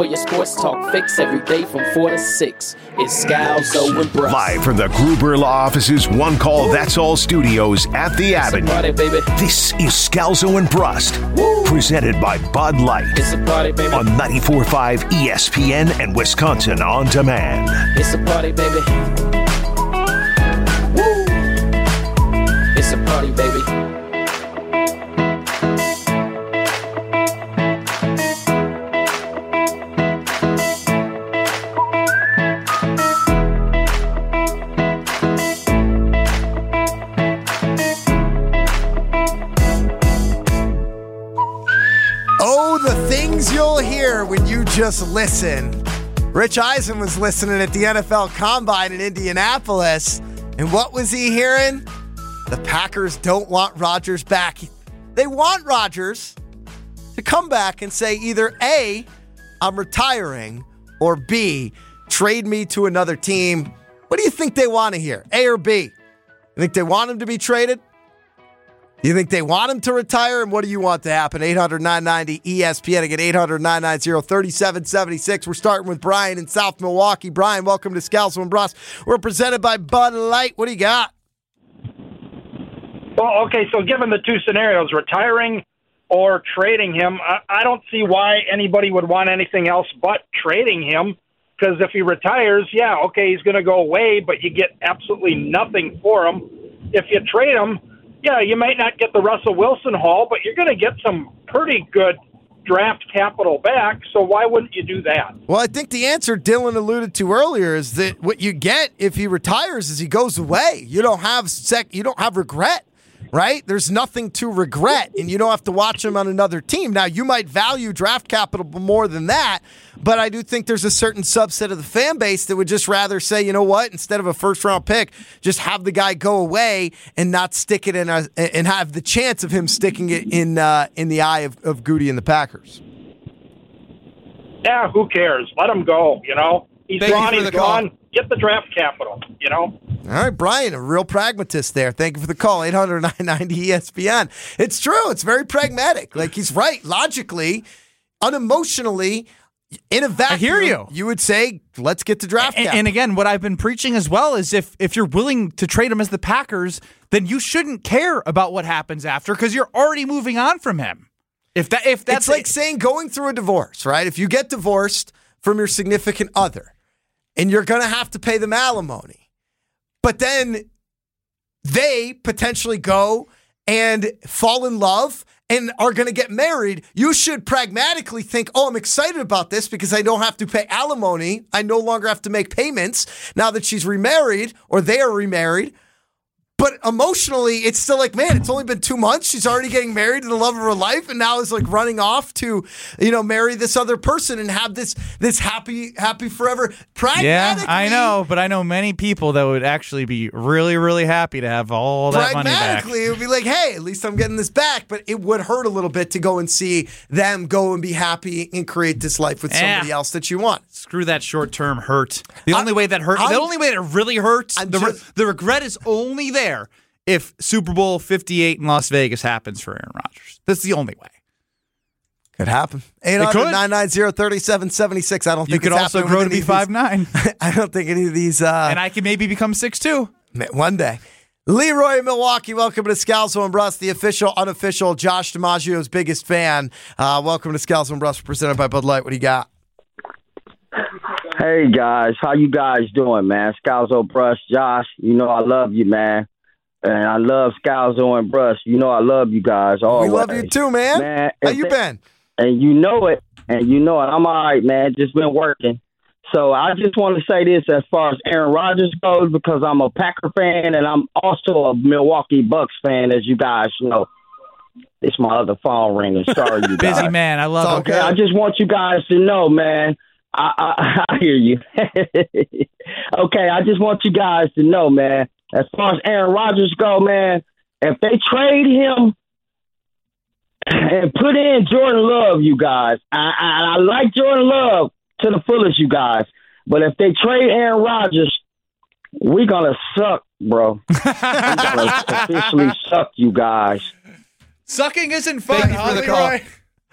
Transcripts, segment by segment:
For your sports talk fix every day from 4 to 6, it's Scalzo and Brust. Live from the Gruber Law Office's One Call That's All studios at the It's Avenue. party. This is Scalzo and Brust, presented by Bud Light It's a party, baby. on 94.5 ESPN and Wisconsin On Demand. It's a party, baby. Woo! It's a party, baby. Just listen. Rich Eisen was listening at the NFL Combine in Indianapolis, and what was he hearing? The Packers don't want Rodgers back. They want Rodgers to come back and say either A, I'm retiring, or B, trade me to another team. What do you think they want to hear? A or B? You think they want him to be traded? You think they want him to retire? And what do you want to happen? 800 990 ESPN. Again, 800 990 3776. We're starting with Brian in South Milwaukee. Brian, welcome to Scalzo and Brust. We're presented by Bud Light. What do you got? Well, okay, so given the two scenarios, retiring or trading him, I, I don't see why anybody would want anything else but trading him. Because if he retires, yeah, okay, he's going to go away, but you get absolutely nothing for him. If you trade him, yeah, you might not get the Russell Wilson haul, but you're going to get some pretty good draft capital back. So why wouldn't you do that? Well, I think the answer Dylan alluded to earlier is that what you get if he retires is he goes away. You don't have sec you don't have regret. Right? There's nothing to regret, and you don't have to watch him on another team. Now, you might value draft capital more than that, but I do think there's a certain subset of the fan base that would just rather say, you know what, instead of a first round pick, just have the guy go away and not stick it in a, and have the chance of him sticking it in uh, in the eye of, of Goody and the Packers. Yeah, who cares? Let him go, you know? He's Thank gone, for he's the call. gone. Get the draft capital, you know? All right, Brian, a real pragmatist there. Thank you for the call. 800 990 ESPN. It's true. It's very pragmatic. Like he's right. Logically, unemotionally, in a vacuum, hear you. You would say, let's get to draft And, cap. and again, what I've been preaching as well is if if you're willing to trade him as the Packers, then you shouldn't care about what happens after because you're already moving on from him. If that if that's it's like saying going through a divorce, right? If you get divorced from your significant other and you're going to have to pay them alimony, but then they potentially go and fall in love and are going to get married, you should pragmatically think, oh, I'm excited about this because I don't have to pay alimony. I no longer have to make payments now that she's remarried or they are remarried. But emotionally, it's still like, man, it's only been two months. She's already getting married to the love of her life, and now is like running off to, you know, marry this other person and have this this happy happy forever. yeah, I know, but I know many people that would actually be really really happy to have all that money back. Pragmatically, it would be like, hey, at least I'm getting this back. But it would hurt a little bit to go and see them go and be happy and create this life with somebody Eh. else that you want. Screw that short term hurt. The I'm- only way that hurt, I'm- the only way that really hurts, I'm the, re- the regret is only there if Super Bowl 58 in Las Vegas happens for Aaron Rodgers. That's the only way. Could happen. 800 could. 990 3776. I don't think You could also grow to be any five nine, I don't think any of these. Uh, and I can maybe become six two. One day. Leroy in Milwaukee, welcome to Scalzo and Brust, the official, unofficial Josh DiMaggio's biggest fan. Uh, welcome to Scalzo and Brust, presented by Bud Light. What do you got? Hey guys, how you guys doing, man? Scalzo Brust, Josh, you know I love you, man. And I love Scalzo and Brust. You know I love you guys always. we love you too, man. Man, How you they- been? And you know it. And you know it. I'm all right, man. Just been working. So I just want to say this as far as Aaron Rodgers goes, because I'm a Packer fan and I'm also a Milwaukee Bucks fan, as you guys know. It's my other phone ringing. Sorry, you guys. Busy man, I love It's all him. Okay, I just want you guys to know, man. I I, I hear you. okay, I just want you guys to know, man. As far as Aaron Rodgers go, man, if they trade him and put in Jordan Love, you guys, I I, I like Jordan Love. to the fullest, you guys. But if they trade Aaron Rodgers, we gonna suck, bro. we gonna officially suck, you guys. Sucking isn't fun, Thank you for huh, the call.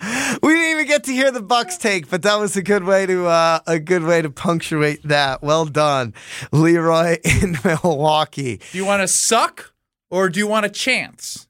Leroy? We didn't even get to hear the Bucks take, but that was a good way to uh, a good way to punctuate that. Well done, Leroy in Milwaukee. Do you want to suck or do you want a chance?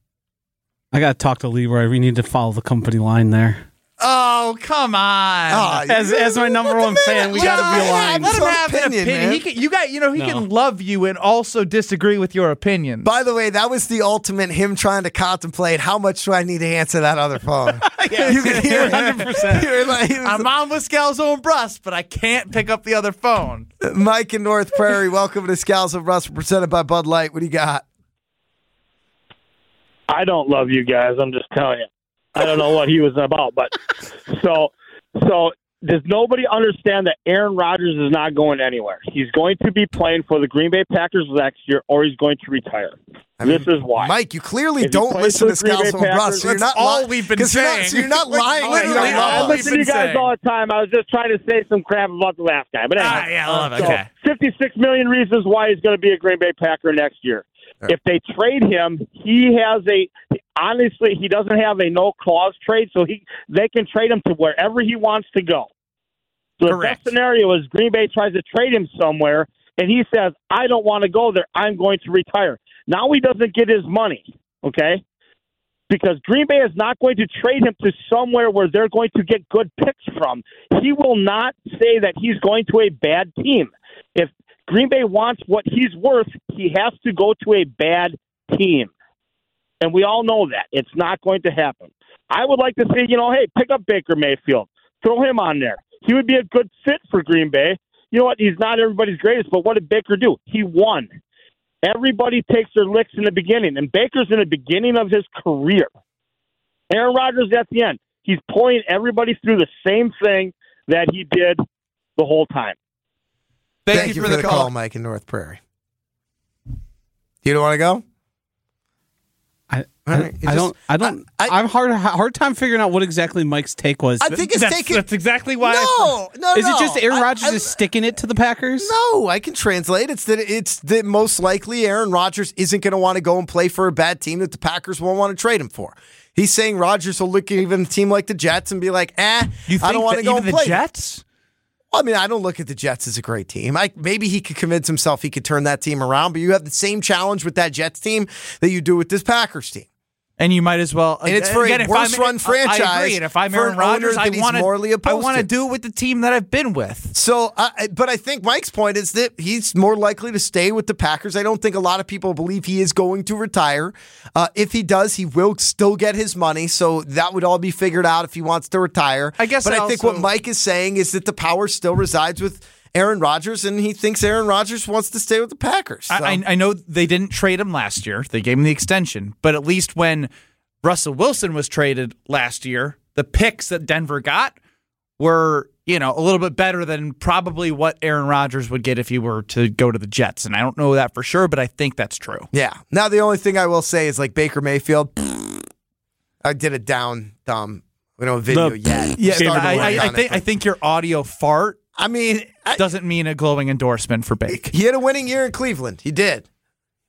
I got to talk to Leroy. We need to follow the company line there. Oh, come on. Ah, As- you- as my number let the one man- fan, we gotta be man aligned. Let him some have an opinion. man. He can, you got, you know, he No. can love you and also disagree with your opinions. By the way, that was the ultimate him trying to contemplate how much do I need to answer that other phone. you can hear it. 100%. You were like- he was- I'm on with Scalzo and Brust, but I can't pick up the other phone. Mike in North Prairie, welcome to Scalzo and Brust, presented by Bud Light. What do you got? I don't love you guys. I'm just telling you. I don't know what he was about, but so so does nobody understand that Aaron Rodgers is not going anywhere? He's going to be playing for the Green Bay Packers next year, or he's going to retire. this is why. Mike, you clearly If don't listen to the Green Bay Scalzo and Brust. Packers, So you're that's not all li- we've been 'cause you're not- saying. so you're not lying. literally I listen to you guys saying. all the time. I was just trying to say some crap about the last guy, but anyway, Ah, yeah, I love it. so, Okay. 56 million reasons why he's going to be a Green Bay Packer next year. If they trade him, he has a honestly he doesn't have a no clause trade, so he they can trade him to wherever he wants to go. So Correct. the best scenario is Green Bay tries to trade him somewhere, and he says, "I don't want to go there. I'm going to retire." Now he doesn't get his money, okay? Because Green Bay is not going to trade him to somewhere where they're going to get good picks from. He will not say that he's going to a bad team. If Green Bay wants what he's worth, he has to go to a bad team. And we all know that. It's not going to happen. I would like to see, you know, hey, pick up Baker Mayfield. Throw him on there. He would be a good fit for Green Bay. You know what? He's not everybody's greatest, but what did Baker do? He won. Everybody takes their licks in the beginning, and Baker's in the beginning of his career. Aaron Rodgers at the end. He's pulling everybody through the same thing that he did the whole time. Thank, you for, the call. Mike in North Prairie. You don't want to go? I, I, right, I don't. I don't. I- am hard hard time figuring out what exactly Mike's take was. I think it's that's, taking. that's exactly why. no, no, is no. it just Aaron Rodgers I- is sticking it to the Packers? No, I can translate. It's that it's that most likely Aaron Rodgers isn't going to want to go and play for a bad team that the Packers won't want to trade him for. He's saying Rodgers will look at even a team like the Jets and be like, "Eh, I don't want to go and the play." The Jets? I mean, I don't look at the Jets as a great team. I, maybe he could convince himself he could turn that team around, but you have the same challenge with that Jets team that you do with this Packers team. And you might as well. And it's for a again, if worse I'm- run I franchise agree. And if I'm Aaron Rodgers, I want to. I want to do it with the team that I've been with. So, uh, but I think Mike's point is that he's more likely to stay with the Packers. I don't think a lot of people believe he is going to retire. Uh, if he does, he will still get his money. So that would all be figured out if he wants to retire. I guess But I I, think also- what Mike is saying is that the power still resides with Aaron Rodgers, and he thinks Aaron Rodgers wants to stay with the Packers. So. I, I, I know they didn't trade him last year. They gave him the extension, but at least when Russell Wilson was traded last year, the picks that Denver got were you know a little bit better than probably what Aaron Rodgers would get if he were to go to the Jets. And I don't know that for sure, but I think that's true. Yeah. Now the only thing I will say is like Baker Mayfield. I did it down, dumb. We don't video The- yet. Yeah, Started I, I, I think I think your audio fart I mean, I, doesn't mean a glowing endorsement for Bake. he had a winning year in Cleveland. He did.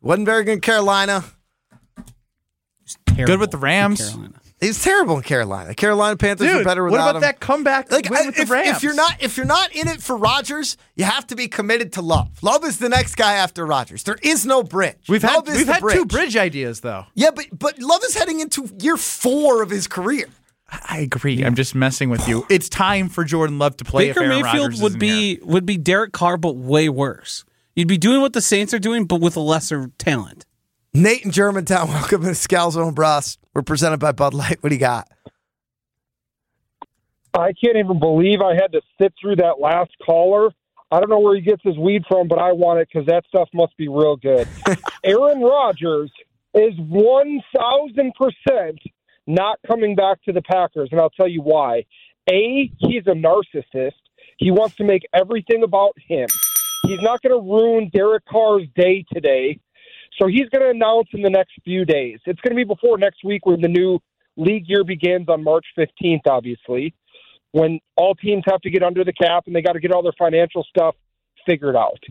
Wasn't very good in Carolina. Terrible Good with the Rams. in Carolina. He was terrible in Carolina. Carolina Panthers were better without him. what about him. that comeback Like win I- with the if, Rams? if you're not if you're not in it for Rodgers, you have to be committed to Love. Love is the next guy after Rodgers. There is no bridge. we've Love had is we've the had two bridge ideas though. Yeah, but but Love is heading into year four of his career. I agree. I'm just messing with you. It's time for Jordan Love to play. Baker if Aaron Mayfield Rodgers would isn't here. be would be Derek Carr, but way worse. You'd be doing what the Saints are doing, but with a lesser talent. Nate in Germantown, welcome to Scalzo and Brust. We're presented by Bud Light. What do you got? I can't even believe I had to sit through that last caller. I don't know where he gets his weed from, but I want it because that stuff must be real good. Aaron Rodgers is 1,000% not coming back to the Packers, and I'll tell you why. A, he's a narcissist. He wants to make everything about him. He's not going to ruin Derek Carr's day today. So he's going to announce in the next few days. It's going to be before next week when the new league year begins on March 15th, obviously. when all teams have to get under the cap and they got to get all their financial stuff figured out.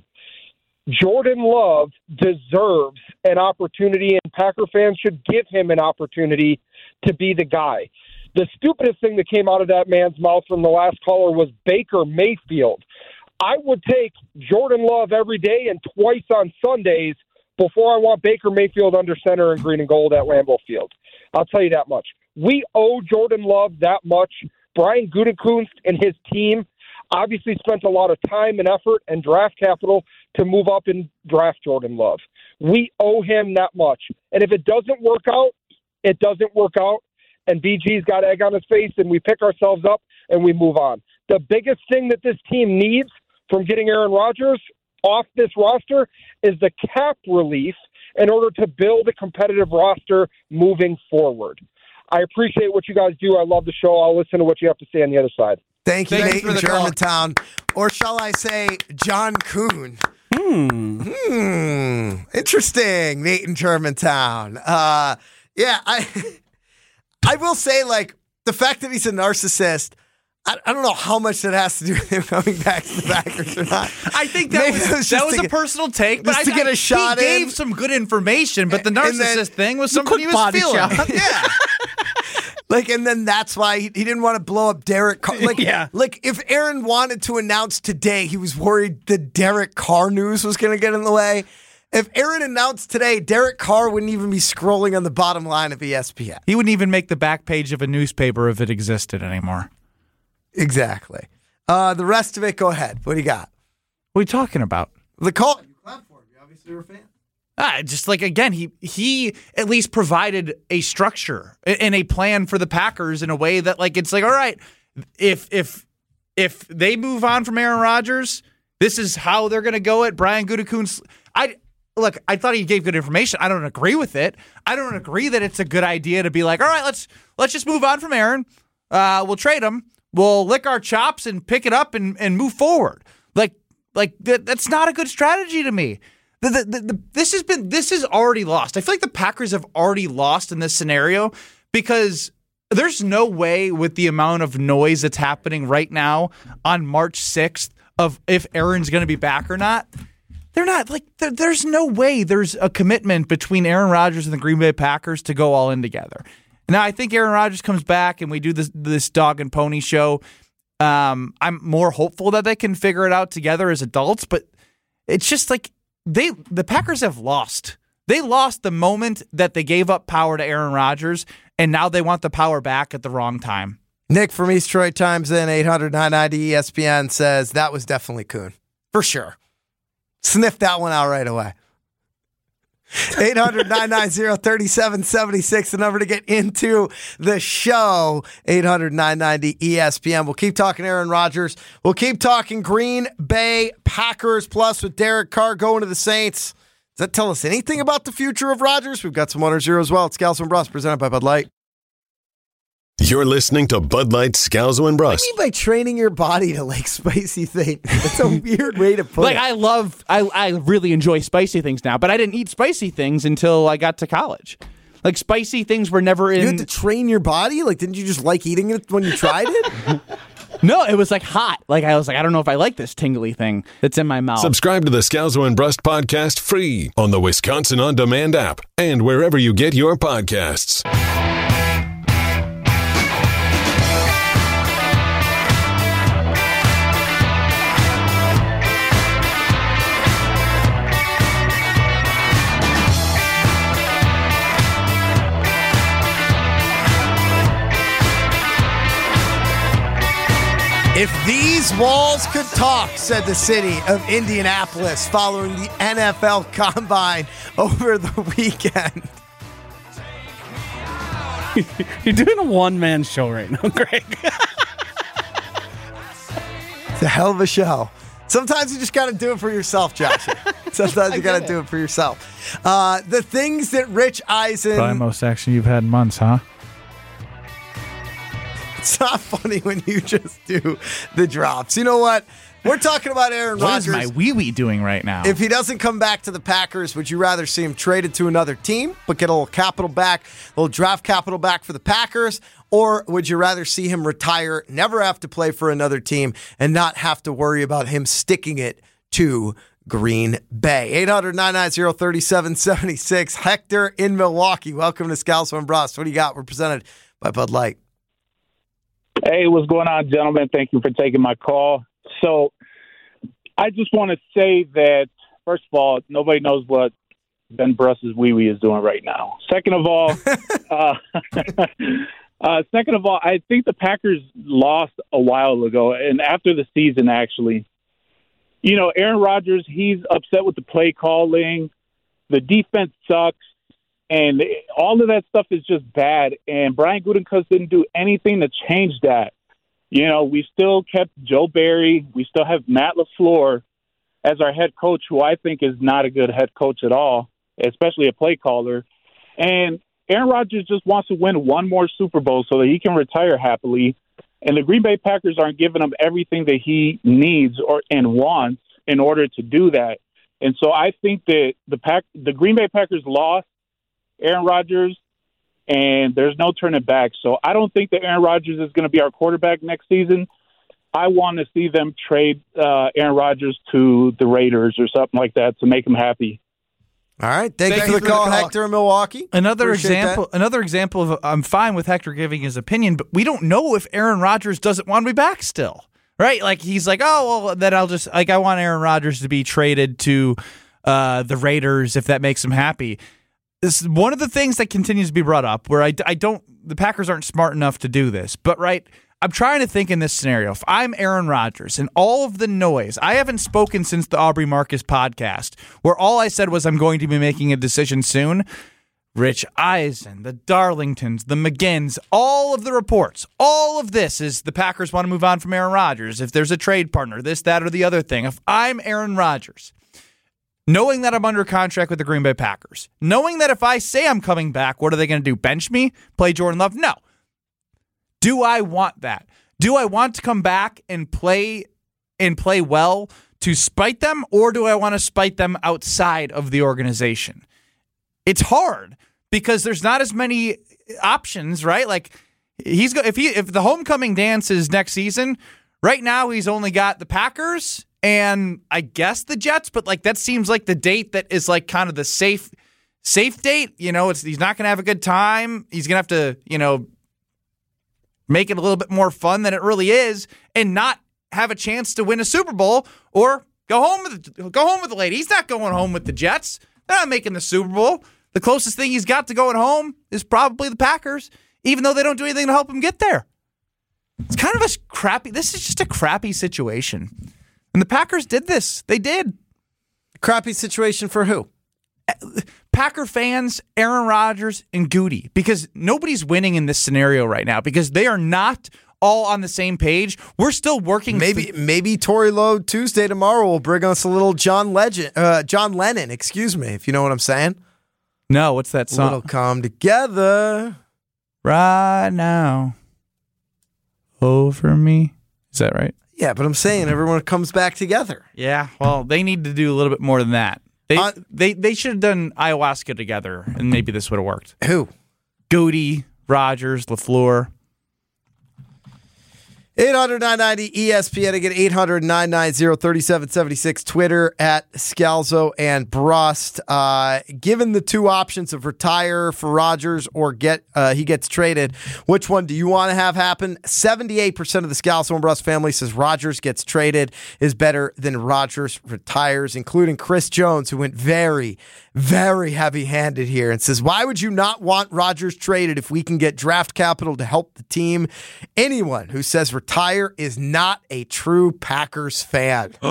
Jordan Love deserves an opportunity, and Packer fans should give him an opportunity to be the guy. The stupidest thing that came out of that man's mouth from the last caller was Baker Mayfield. I would take Jordan Love every day and twice on Sundays before I want Baker Mayfield under center in green and gold at Lambeau Field. I'll tell you that much. We owe Jordan Love that much. Brian Gutekunst and his team obviously spent a lot of time and effort and draft capital to move up and draft Jordan Love. We owe him that much. And if it doesn't work out, it doesn't work out. And BG's got egg on his face, and we pick ourselves up and we move on. The biggest thing that this team needs from getting Aaron Rodgers off this roster is the cap relief in order to build a competitive roster moving forward. I appreciate what you guys do. I love the show. I'll listen to what you have to say on the other side. Thank you, Thanks Nate for in the call. Germantown. Or shall I say, John Kuhn. Hmm. Hmm. Interesting, Nate in Germantown. Uh, yeah, I, I will say, like the fact that he's a narcissist. I, I don't know how much that has to do with him coming back to the Packers or not. I think that Maybe was, it was that just was to a get- personal take, but just I, to get I- a shot he in. gave some good information. But the And then- narcissist thing was something he was feeling. Yeah, Like, and then that's why he, he didn't want to blow up Derek Carr. Like, Yeah. like if Aaron wanted to announce today, he was worried the Derek Carr news was going to get in the way. If Aaron announced today, Derek Carr wouldn't even be scrolling on the bottom line of ESPN. he wouldn't even make the back page of a newspaper if it existed anymore. Exactly. Uh, the rest of it, go ahead. What do you got? What are you talking about? The call. You clap for him. You obviously were a fan. Ah, just like again, he he at least provided a structure and a plan for the Packers in a way that like it's like all right, if if if they move on from Aaron Rodgers, this is how they're going to go. at Brian Gutekunst. I look. I thought he gave good information. I don't agree with it. I don't agree that it's a good idea to be like, all right, let's let's just move on from Aaron. Uh, we'll trade him. We'll lick our chops and pick it up and and move forward. Like like that, that's not a good strategy to me. The, the, the, this has been this is already lost. I feel like the Packers have already lost in this scenario because there's no way with the amount of noise that's happening right now on March 6th of if Aaron's going to be back or not. They're not like there, there's no way there's a commitment between Aaron Rodgers and the Green Bay Packers to go all in together. Now I think Aaron Rodgers comes back and we do this this dog and pony show. Um, I'm more hopeful that they can figure it out together as adults, but it's just like they the Packers have lost. They lost the moment that they gave up power to Aaron Rodgers, and now they want the power back at the wrong time. Nick from East Troy Times in 800 990 ESPN says that was definitely Kuhn. For sure. Sniff that one out right away. 800 990 3776, the number to get into the show. 800 990 ESPN. We'll keep talking Aaron Rodgers. We'll keep talking Green Bay Packers, plus with Derek Carr going to the Saints. Does that tell us anything about the future of Rodgers? We've got some one or zero as well. It's Scalzo and Brust presented by Bud Light. You're listening to Bud Light Scalzo and Brust. What do you mean by training your body to like spicy things? It's a weird way to put Like it. Like I love, I I really enjoy spicy things now, but I didn't eat spicy things until I got to college. Like spicy things were never in. you had to train your body? Like, didn't you just like eating it when you tried it? no, it was like hot. Like I was like, I don't know if I like this tingly thing that's in my mouth. Subscribe to the Scalzo and Brust podcast free on the Wisconsin On Demand app and wherever you get your podcasts. If these walls could talk, said the city of Indianapolis following the NFL combine over the weekend. You're doing a one man show right now, Greg. It's a hell of a show. Sometimes you just got to do it for yourself, Josh. Sometimes you got to do it for yourself. Uh, the things that Rich Eisen. Probably most action you've had in months, huh? It's not funny when you just do the drops. You know what? We're talking about Aaron Rodgers. What is my wee wee doing right now? If he doesn't come back to the Packers, would you rather see him traded to another team, but get a little capital back, a little draft capital back for the Packers, Or would you rather see him retire, never have to play for another team, and not have to worry about him sticking it to Green Bay? 800 990 3776. Hector in Milwaukee. Welcome to Scalzo and Brust. What do you got? We're presented by Bud Light. Hey, what's going on, gentlemen? Thank you for taking my call. So, I just want to say that first of all, nobody knows what Ben Brust's wee wee is doing right now. Second of all, uh, uh, second of all, I think the Packers lost a while ago, and after the season, actually, you know, Aaron Rodgers, he's upset with the play calling. The defense sucks, and all of that stuff is just bad. And Brian Gutekunst didn't do anything to change that. You know, we still kept Joe Barry. We still have Matt LaFleur as our head coach, who I think is not a good head coach at all, especially a play caller. And Aaron Rodgers just wants to win one more Super Bowl so that he can retire happily. And the Green Bay Packers aren't giving him everything that he needs or and wants in order to do that. And so I think that the pack, the Green Bay Packers lost Aaron Rodgers, and there's no turning back. So I don't think that Aaron Rodgers is going to be our quarterback next season. I want to see them trade uh, Aaron Rodgers to the Raiders or something like that to make him happy. All right. Thank, you for the call, Hector in Milwaukee. Another Appreciate example. Another example of I'm fine with Hector giving his opinion, but we don't know if Aaron Rodgers doesn't want to be back still. Right? Like he's like, oh well, then I'll just like I want Aaron Rodgers to be traded to uh, the Raiders if that makes him happy. This is one of the things that continues to be brought up where I, I don't the Packers aren't smart enough to do this, but right. I'm trying to think in this scenario. If I'm Aaron Rodgers and all of the noise, I haven't spoken since the Aubrey Marcus podcast, where all I said was I'm going to be making a decision soon. Rich Eisen, the Darlingtons, the McGinns, all of the reports, all of this is the Packers want to move on from Aaron Rodgers. If there's a trade partner, this, that, or the other thing. If I'm Aaron Rodgers, knowing that I'm under contract with the Green Bay Packers, knowing that if I say I'm coming back, what are they going to do? Bench me? Play Jordan Love? No. Do I want that? Do I want to come back and play and play well to spite them, or do I want to spite them outside of the organization? It's hard because there's not as many options, right? Like he's go if he if the homecoming dance is next season, right now he's only got the Packers and I guess the Jets, but like that seems like the date that is like kind of the safe safe date. You know, it's he's not gonna have a good time. He's gonna have to, you know, make it a little bit more fun than it really is, and not have a chance to win a Super Bowl or go home with go home with the lady. He's not going home with the Jets. They're not making the Super Bowl. The closest thing he's got to going home is probably the Packers, even though they don't do anything to help him get there. It's kind of a crappy. This is just a crappy situation, and the Packers did this. They did. Crappy situation for who? Packer fans, Aaron Rodgers, and Goody, because nobody's winning in this scenario right now because they are not all on the same page. We're still working. Maybe maybe Tory Lowe Tuesday tomorrow will bring us a little John Legend, uh, John Lennon. Excuse me, if you know what I'm saying. No, what's that song? little come together. right now over me. Is that right? Yeah, but I'm saying everyone comes back together. Yeah. Well, they need to do a little bit more than that. They Uh, they they should have done ayahuasca together, and maybe this would have worked. Who? Goody, Rodgers, LaFleur. 800 990 ESPN. Again, 800 990 3776. Twitter at Scalzo and Brust. Uh, given the two options of retire for Rodgers or get uh, he gets traded, which one do you want to have happen? 78% of the Scalzo and Brust family says Rodgers gets traded is better than Rodgers retires, including Chris Jones, who went very, very heavy handed here and says, Why would you not want Rodgers traded if we can get draft capital to help the team? Anyone who says retire is not a true Packers fan.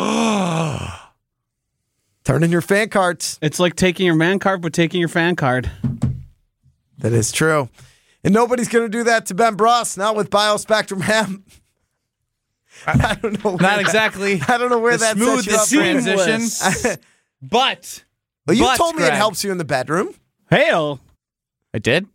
Turn in your fan cards. It's like taking your man card, but taking your fan card. That is true. And nobody's going to do that to Ben Brust, not with Biospectrum Hemp. I don't know. where Not that- exactly I don't know where the that sets you up transition. but Well, you but, told me it helps you in the bedroom. Hail. I did.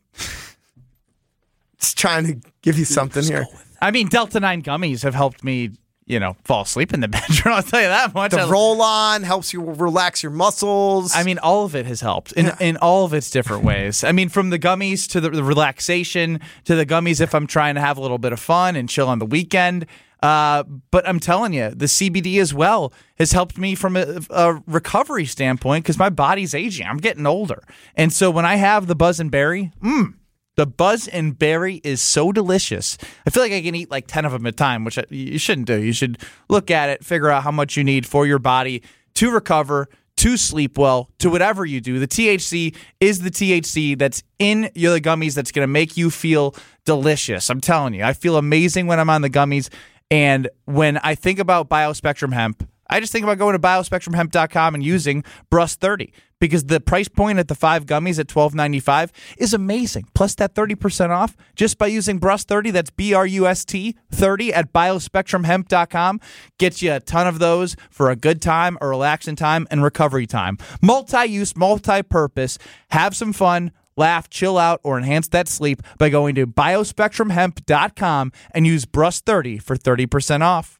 Just trying to give you something here. I mean, Delta Nine gummies have helped me. you know, fall asleep in the bedroom. I'll tell you that much. The I- roll on helps you relax your muscles. I mean, all of it has helped in, in all of its different ways. I mean, from the gummies to the, the relaxation to the gummies if I'm trying to have a little bit of fun and chill on the weekend. Uh, but I'm telling you, the CBD as well has helped me from a, a recovery standpoint because my body's aging. I'm getting older. And so when I have the Buzz and Berry, mmm, the Buzz and Berry is so delicious. I feel like I can eat like 10 of them at a time, which I- you shouldn't do. You should look at it, figure out how much you need for your body to recover, to sleep well, to whatever you do. The THC is the THC that's in your gummies that's going to make you feel delicious. I'm telling you, I feel amazing when I'm on the gummies. And when I think about Biospectrum Hemp, I just think about going to biospectrumhemp.com and using Brust 30 because the price point at the five gummies at $12.95 is amazing. Plus that 30% off just by using Brust 30. That's B R U S T 30 at biospectrumhemp.com. Gets you a ton of those for a good time, a relaxing time, and recovery time. Multi use, multi purpose. Have some fun. Laugh, chill out, or enhance that sleep by going to biospectrumhemp.com and use Brust 30 for 30% off.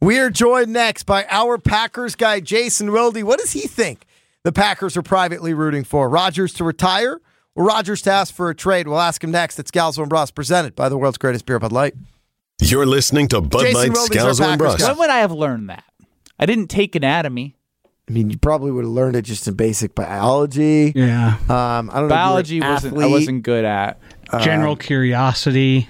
We are joined next by our Packers guy, Jason Wilde. What does he think the Packers are privately rooting for? Rodgers to retire or Rodgers to ask for a trade? We'll ask him next. It's Scalzo and Brust, presented by the world's greatest beer, Bud Light. You're listening to Bud Jason Light Wilde's our and Packers Brust. When would I have learned that? I didn't take anatomy. I mean, you probably would have learned it just in basic biology. Yeah. Um, I don't know. Biology you were an wasn't I wasn't good at. General curiosity.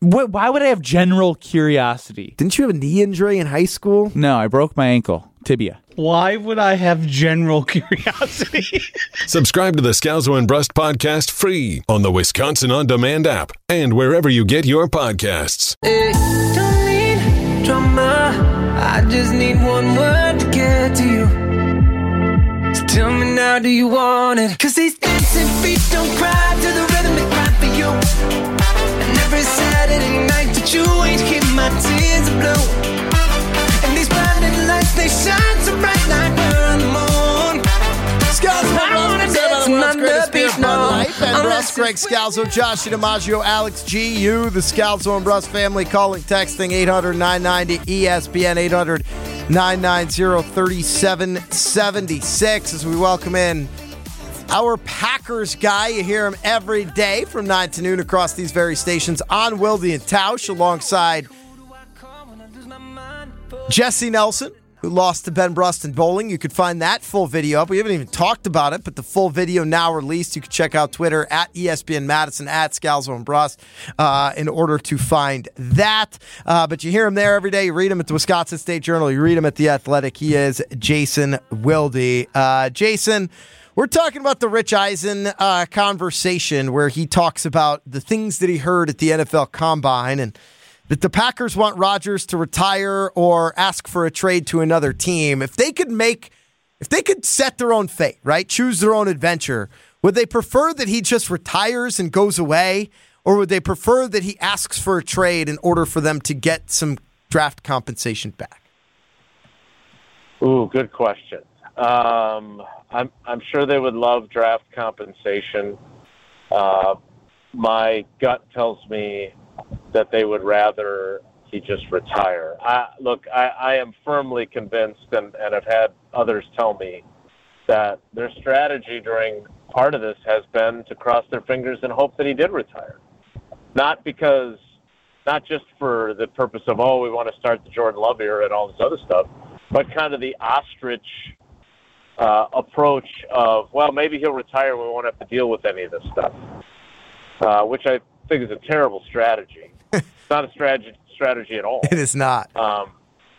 Wh- why would I have general curiosity? Didn't you have a knee injury in high school? No, I broke my ankle, tibia. Why would I have general curiosity? Subscribe to the Scalzo and Brust podcast free on the Wisconsin On Demand app and wherever you get your podcasts. Don't need drama. I just need one word to get to you. So tell me now, do you want it? Cause these dancing feet don't cry to the rhythm they cry for you. And every Saturday night that you ain't keep my tears blue. They shine so bright like we're the moon. Scalzo and I Brust, wanna presented by dance the world's under greatest beer, beat, Bud no. Light. Ben Unless Greg Scalzo, Josh DiMaggio, Alex G. You, the Scalzo and Brust family, calling, texting 800 990 ESPN 800 990 3776 as we welcome in our Packers guy. You hear him every day from 9 to noon across these very stations on Wilde and Tausch alongside Jesse Nelson, who lost to Ben Brust in bowling. You could find that full video up. We haven't even talked about it, but the full video now released. You can check out Twitter at ESPN Madison at Scalzo and Brust uh, in order to find that. Uh, but you hear him there every day. You read him at the Wisconsin State Journal. You read him at the Athletic. He is Jason Wilde. Uh, Jason. We're talking about the Rich Eisen uh, conversation where he talks about the things that he heard at the NFL Combine and that the Packers want Rodgers to retire or ask for a trade to another team. If they could make, if they could set their own fate, right? Choose their own adventure, would they prefer that he just retires and goes away? Or would they prefer that he asks for a trade in order for them to get some draft compensation back? Ooh, good question. Um, I'm I'm sure they would love draft compensation. Uh, my gut tells me that they would rather he just retire. I, look, I, I am firmly convinced, and, and have had others tell me that their strategy during part of this has been to cross their fingers and hope that he did retire. Not because, not just for the purpose of oh we want to start the Jordan Love era and all this other stuff, but kind of the ostrich uh, approach of, well, maybe he'll retire and we won't have to deal with any of this stuff, uh, which I think is a terrible strategy. It's not a strategy strategy at all. It is not. Um,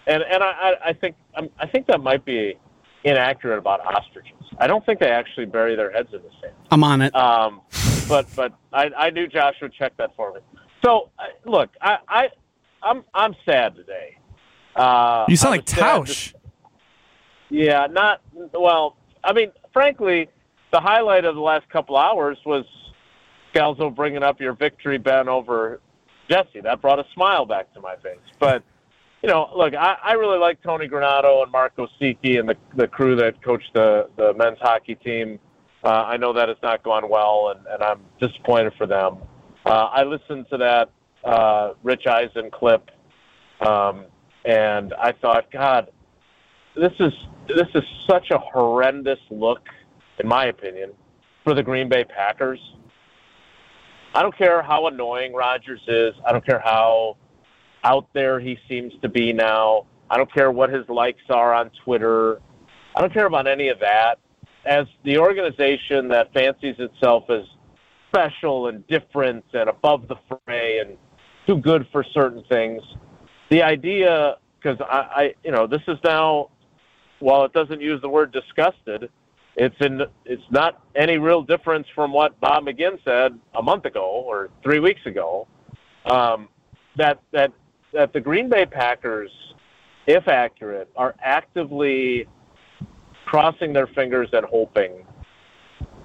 and and I, I- I think um, I think that might be inaccurate about ostriches. I don't think they actually bury their heads in the sand. I'm on it. Um, but but I, I knew Josh would check that for me. So uh, look, I, I I'm I'm sad today. Uh, You sound like was sad Tausch. yeah, not well. I mean, frankly, the highlight of the last couple hours was Scalzo bringing up your victory, Ben, over Jesse. That brought a smile back to my face. But you know, look, I, I really like Tony Granato and Mark Osiecki and the the crew that coached the the men's hockey team. Uh, I know that it's not gone well, and, and I'm disappointed for them. Uh, I listened to that uh, Rich Eisen clip um, and I thought, God, this is this is such a horrendous look, in my opinion, for the Green Bay Packers. I don't care how annoying Rodgers is. I don't care how out there he seems to be now. I don't care what his likes are on Twitter. I don't care about any of that. As the organization that fancies itself as special and different and above the fray and too good for certain things, the idea, because I, I, you know, this is now, while it doesn't use the word disgusted, it's in, it's not any real difference from what Bob McGinn said a month ago or three weeks ago. Um, that that that the Green Bay Packers, if accurate, are actively crossing their fingers and hoping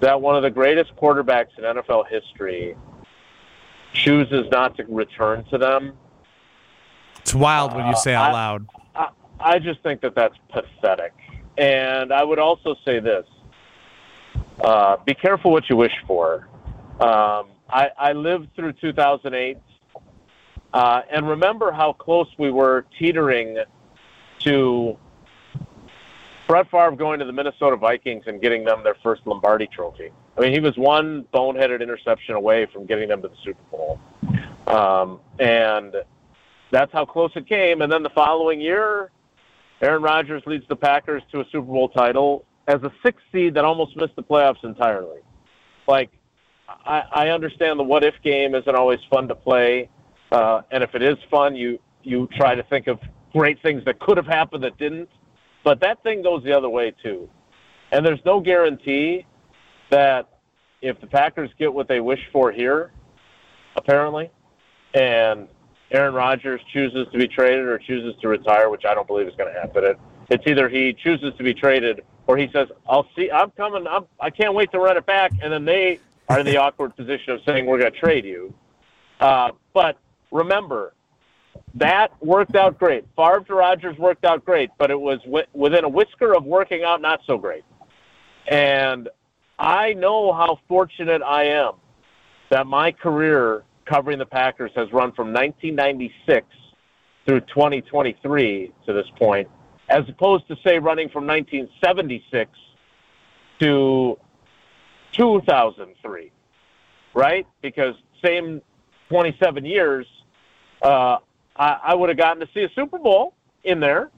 that one of the greatest quarterbacks in NFL history chooses not to return to them. It's wild when you say out I- loud. I, I just think that that's pathetic. And I would also say this uh, be careful what you wish for. Um, I, I lived through 2008 uh, and remember how close we were teetering to Brett Favre going to the Minnesota Vikings and getting them their first Lombardi trophy. I mean, he was one boneheaded interception away from getting them to the Super Bowl. Um, and that's how close it came. And then the following year, Aaron Rodgers leads the Packers to a Super Bowl title as a sixth seed that almost missed the playoffs entirely. Like, I, I understand the what if game isn't always fun to play. Uh, and if it is fun, you, you try to think of great things that could have happened that didn't. But that thing goes the other way, too. And there's no guarantee that if the Packers get what they wish for here, apparently, and Aaron Rodgers chooses to be traded or chooses to retire, which I don't believe is going to happen. It, it's either he chooses to be traded or he says, "I'll see. I'm coming. I'm, I can't wait to run it back," and then they are in the awkward position of saying, "We're going to trade you." Uh, but remember, that worked out great. Favre to Rodgers worked out great, but it was wi- within a whisker of working out not so great. And I know how fortunate I am that my career covering the Packers has run from 1996 through 2023 to this point, as opposed to, say, running from 1976 to 2003, right? Because same 27 years, uh, I, I would have gotten to see a Super Bowl in there,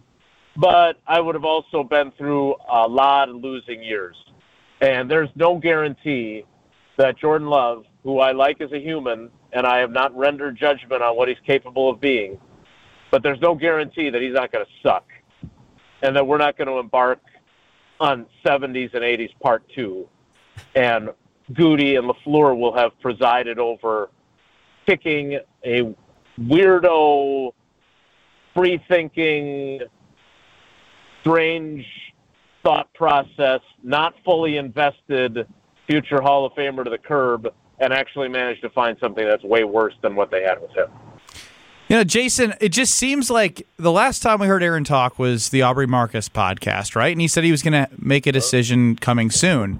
but I would have also been through a lot of losing years. And there's no guarantee that Jordan Love, who I like as a human, and I have not rendered judgment on what he's capable of being, but there's no guarantee that he's not going to suck and that we're not going to embark on 70s and 80s part two. And Goody and LaFleur will have presided over picking a weirdo, free thinking, strange thought process, not fully invested future Hall of Famer to the curb, and actually managed to find something that's way worse than what they had with him. You know, Jason, it just seems like the last time we heard Aaron talk was the Aubrey Marcus podcast, right? And he said he was going to make a decision coming soon.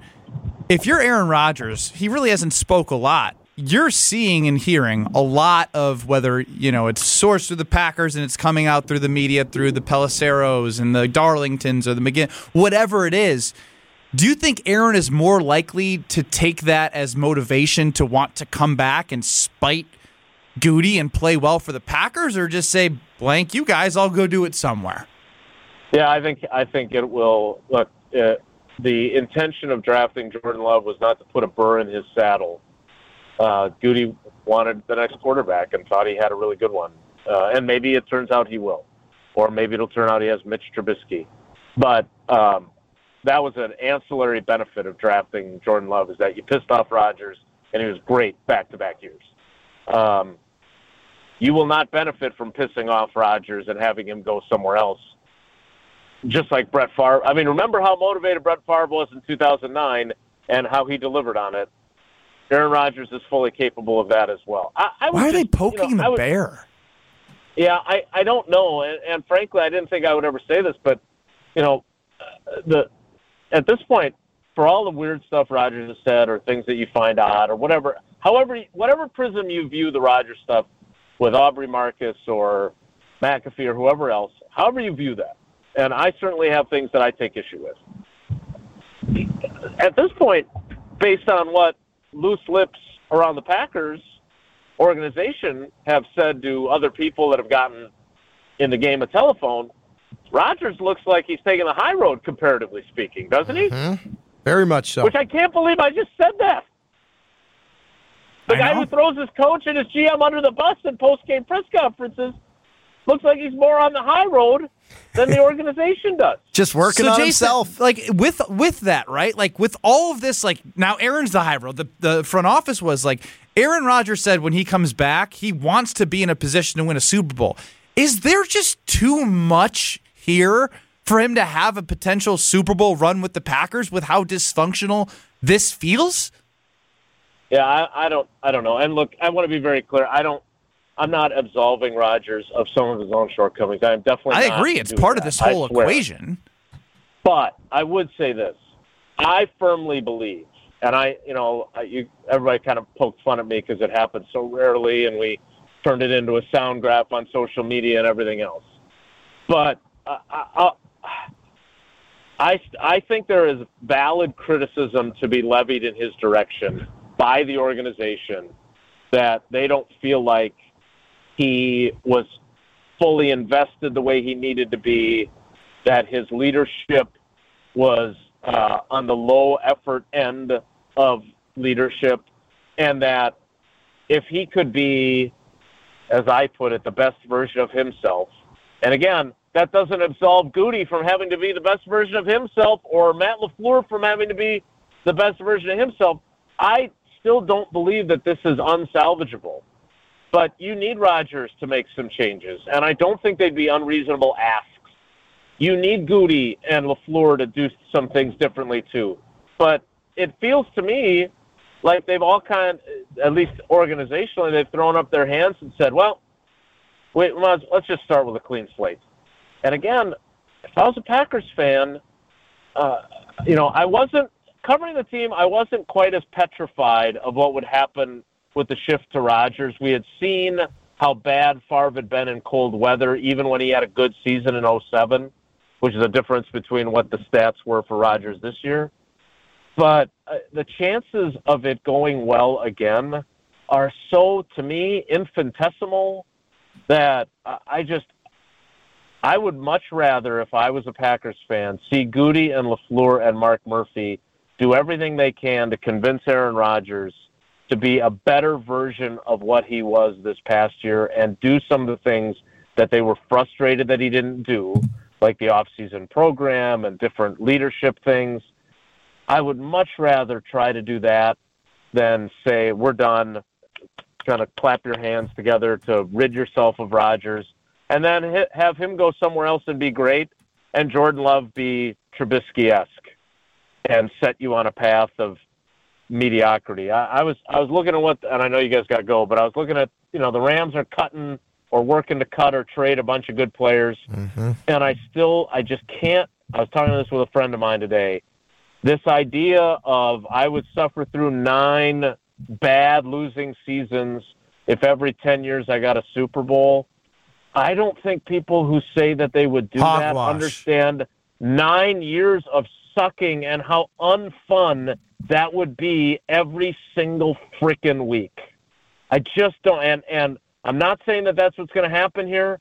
If you're Aaron Rodgers, he really hasn't spoke a lot. You're seeing and hearing a lot of whether, you know, it's sourced through the Packers and it's coming out through the media, through the Pelisseros and the Darlingtons or the McGinn, whatever it is. Do you think Aaron is more likely to take that as motivation to want to come back and spite Goody and play well for the Packers, or just say blank you guys? I'll go do it somewhere. Yeah, I think I think it will. Look, uh, the intention of drafting Jordan Love was not to put a burr in his saddle. Uh, Goody wanted the next quarterback and thought he had a really good one, uh, and maybe it turns out he will, or maybe it'll turn out he has Mitch Trubisky. But um, that was an ancillary benefit of drafting Jordan Love is that you pissed off Rodgers, and he was great back to back years. Um, you will not benefit from pissing off Rodgers and having him go somewhere else. Just like Brett Favre. I mean, remember how motivated Brett Favre was in 2009 and how he delivered on it. Aaron Rodgers is fully capable of that as well. I, I Why are they just- you poking know, I the would- bear? Yeah, I, I don't know, and, and frankly, I didn't think I would ever say this, but you know, the at this point, for all the weird stuff Rodgers has said, or things that you find odd, or whatever, however, whatever prism you view the Rodgers stuff with Aubrey Marcus or McAfee or whoever else, however you view that. And I certainly have things that I take issue with. At this point, based on what loose lips around the Packers organization have said to other people that have gotten in the game of telephone, Rodgers looks like he's taking the high road, comparatively speaking, doesn't he? Mm-hmm. Very much so. Which I can't believe I just said that. The I guy know. who throws his coach and his GM under the bus in post-game press conferences looks like he's more on the high road than the organization does. Just working so on Jason, himself. Like with with that, right? Like with all of this, like now Aaron's the high road. The the front office was like Aaron Rodgers said when he comes back, he wants to be in a position to win a Super Bowl. Is there just too much here for him to have a potential Super Bowl run with the Packers with how dysfunctional this feels? Yeah, I, I don't, I don't know. And look, I want to be very clear. I don't, I'm not absolving Rodgers of some of his own shortcomings. I am definitely. I agree. It's part of this whole equation. But I would say this: I firmly believe, and I, you know, I- you, everybody kind of poked fun at me because it happens so rarely, and we turned it into a sound graph on social media and everything else. But I, I, I, I think there is valid criticism to be levied in his direction by the organization that they don't feel like he was fully invested the way he needed to be, that his leadership was uh, on the low effort end of leadership, and that if he could be, as I put it, the best version of himself, and again, that doesn't absolve Gutey from having to be the best version of himself or Matt LaFleur from having to be the best version of himself. I still don't believe that this is unsalvageable. But you need Rodgers to make some changes, and I don't think they'd be unreasonable asks. You need Gutey and LaFleur to do some things differently too. But it feels to me like they've all kind, at least organizationally, they've thrown up their hands and said, "Well, wait, let's just start with a clean slate." And again, if I was a Packers fan, uh, you know, I wasn't covering the team. I wasn't quite as petrified of what would happen with the shift to Rodgers. We had seen how bad Favre had been in cold weather, even when he had a good season in 07, which is a difference between what the stats were for Rodgers this year. But uh, the chances of it going well again are so, to me, infinitesimal that I I just I would much rather, if I was a Packers fan, see Gutey and LaFleur and Mark Murphy do everything they can to convince Aaron Rodgers to be a better version of what he was this past year and do some of the things that they were frustrated that he didn't do, like the offseason program and different leadership things. I would much rather try to do that than say, we're done, kind of clap your hands together to rid yourself of Rodgers and then have him go somewhere else and be great, and Jordan Love be Trubisky esque and set you on a path of mediocrity. I, I was I was looking at what, and I know you guys got to go, but I was looking at you know the Rams are cutting or working to cut or trade a bunch of good players, mm-hmm. and I still I just can't. I was talking this with a friend of mine today. This idea of I would suffer through nine bad losing seasons if every ten years I got a Super Bowl. I don't think people who say that they would do that understand nine years of sucking and how unfun that would be every single freaking week. I just don't, and and I'm not saying that that's what's going to happen here,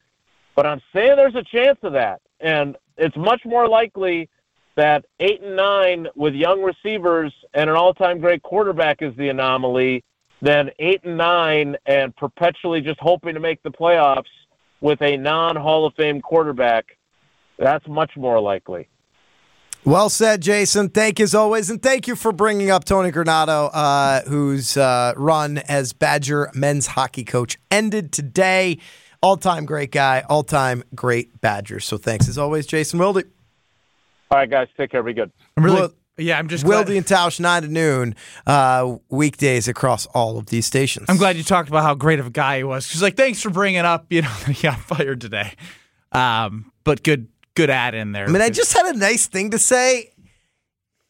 but I'm saying there's a chance of that, and it's much more likely that eight and nine with young receivers and an all-time great quarterback is the anomaly than eight and nine and perpetually just hoping to make the playoffs with a non-Hall of Fame quarterback. That's much more likely. Well said, Jason. Thank you as always, and thank you for bringing up Tony Granato, uh, whose uh, run as Badger men's hockey coach ended today. All-time great guy, all-time great Badger. So thanks as always, Jason Wilde. All right, guys, take care. Be good. I'm really, Wil- yeah, I'm just glad, and Tausch, nine to noon, uh, weekdays across all of these stations. I'm glad you talked about how great of a guy he was. She's like, thanks for bringing up, you know, that he got fired today. Um, but good, good ad in there. I mean, I just had a nice thing to say.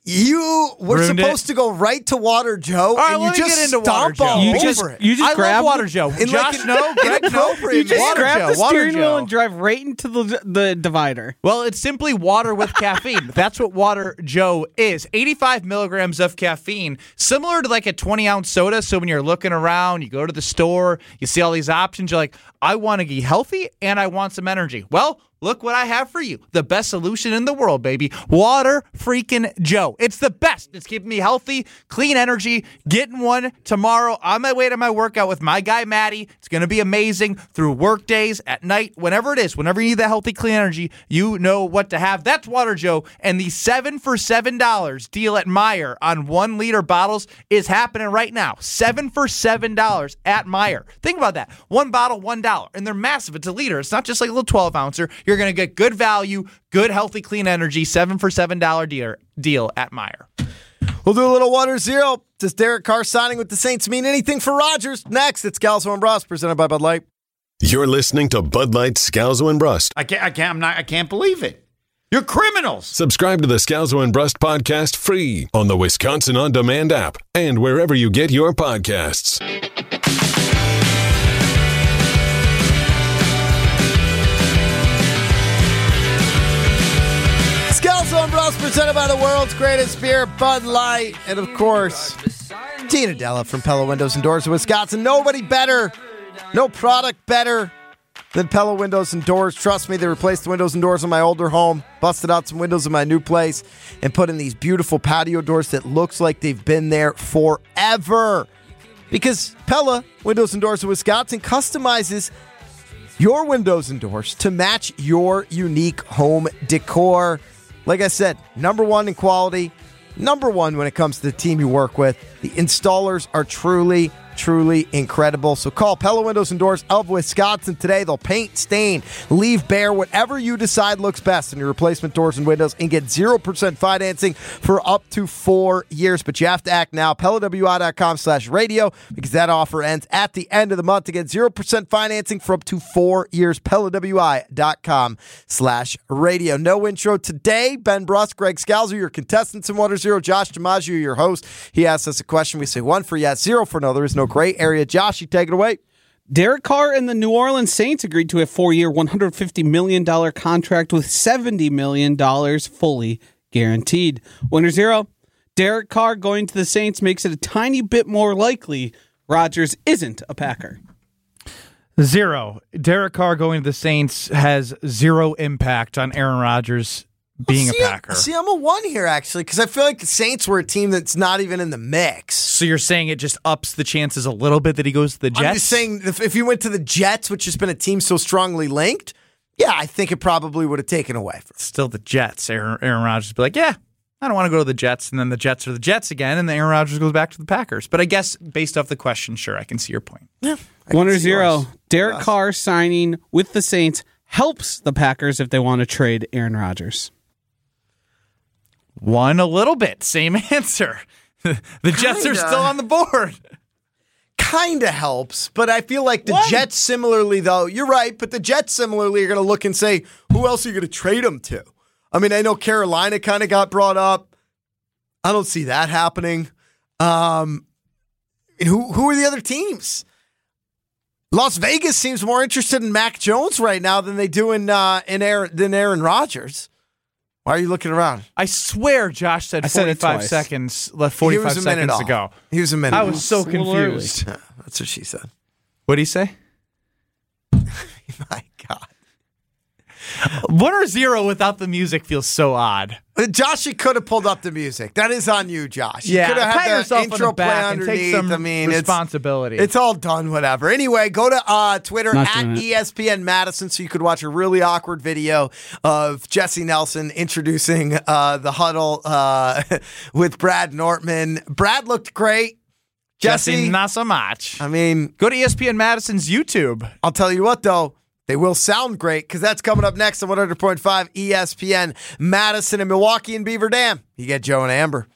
You were Ruined supposed it. to go right to Water Joe, right, and you just get into stomp Water Joe. You over just- it. you just I grab love Water Joe. In Josh, like no, Greg, no. You just Water grab Joe, the Water steering wheel and drive right into the the divider. Well, it's simply water with caffeine. That's what Water Joe is. 85 milligrams of caffeine, similar to like a 20 ounce soda. So when you're looking around, you go to the store, you see all these options, you're like, I want to be healthy and I want some energy. Well, look what I have for you. The best solution in the world, baby. Water freaking Joe. It's the best. It's keeping me healthy, clean energy. Getting one tomorrow on my way to my workout with my guy Maddie. It's going to be amazing through work days, at night, whenever it is. Whenever you need that healthy, clean energy, you know what to have. That's Water Joe. And the seven for $7 deal at Meijer on one liter bottles is happening right now. Seven for $7 at Meijer. Think about that. One bottle, $1. And they're massive. It's a liter. It's not just like a little 12 ouncer. You're going to get good value, good, healthy, clean energy. Seven for $7 deal, deal at Meijer. We'll do a little Water Zero. Does Derek Carr signing with the Saints mean anything for Rodgers? Next, it's Scalzo and Brust presented by Bud Light. You're listening to Bud Light Scalzo and Brust. I can't. I can't. I'm not. I can't believe it. You're criminals. Subscribe to the Scalzo and Brust podcast free on the Wisconsin On Demand app and wherever you get your podcasts. And Brust presented by the world's greatest beer, Bud Light. And of course, Tina Della from Pella Windows and Doors of Wisconsin. Nobody better, no product better than Pella Windows and Doors. Trust me, they replaced the windows and doors in my older home, busted out some windows in my new place, and put in these beautiful patio doors that looks like they've been there forever. Because Pella Windows and Doors of Wisconsin customizes your windows and doors to match your unique home decor. Like I said, number one in quality, number one when it comes to the team you work with. The installers are truly, truly incredible. So call Pella Windows and Doors of Wisconsin today. They'll paint, stain, leave bare, whatever you decide looks best in your replacement doors and windows and get 0% financing for up to four years. But you have to act now. PellaWI.com slash radio because that offer ends at the end of the month to get 0% financing for up to four years. PellaWI.com slash radio. No intro today. Ben Brust, Greg Scalzo, your contestants in Water Zero. Josh DiMaggio, your host. He asks us a question. We say one for yes, zero for no. There is no gray area. Josh, you take it away. Derek Carr and the New Orleans Saints agreed to a four-year, $150 million contract with $70 million fully guaranteed. Winner zero. Derek Carr going to the Saints makes it a tiny bit more likely Rodgers isn't a Packer. Zero. Derek Carr going to the Saints has zero impact on Aaron Rodgers being see, a Packer. See, I'm a one here actually because I feel like the Saints were a team that's not even in the mix. So you're saying it just ups the chances a little bit that he goes to the Jets? I'm just saying if, if you went to the Jets, which has been a team so strongly linked, yeah, I think it probably would have taken away from. Still the Jets. Aaron, Aaron Rodgers would be like, yeah, I don't want to go to the Jets, and then the Jets are the Jets again, and then Aaron Rodgers goes back to the Packers. But I guess based off the question, sure, I can see your point. Yeah. One or zero. Derek Carr signing with the Saints helps the Packers if they want to trade Aaron Rodgers. One a little bit. Same answer. the Jets are Kinda. still on the board. Kind of helps, but I feel like the Jets similarly, though, you're right, but the Jets similarly are going to look and say, who else are you going to trade them to? I mean, I know Carolina kind of got brought up. I don't see that happening. Um, and who who are the other teams? Las Vegas seems more interested in Mac Jones right now than they do in uh, in Aaron than Aaron Rodgers. Why are you looking around? I swear Josh said I said it 45 twice. seconds, left He 45 was a minute seconds off. ago. He was a minute. I off. was so It's a little early. confused. Yeah, that's what she said. What did he say? My God. One or zero without the music feels so odd. Josh, you could have pulled up the music. That is on you, Josh. You Yeah, could have pat had the yourself intro on the back play and underneath. take some I mean, responsibility. It's, all done, whatever. Anyway, go to uh, Twitter Not at. ESPN Madison so you could watch a really awkward video of Jesse Nelson introducing uh, the huddle uh, with Brad Nortman. Brad looked great. Jesse, Jesse, not so much. I mean, Go to ESPN Madison's YouTube. I'll tell you what, though. They will sound great because that's coming up next on 100.5 ESPN Madison and Milwaukee and Beaver Dam. You get Joe and Amber.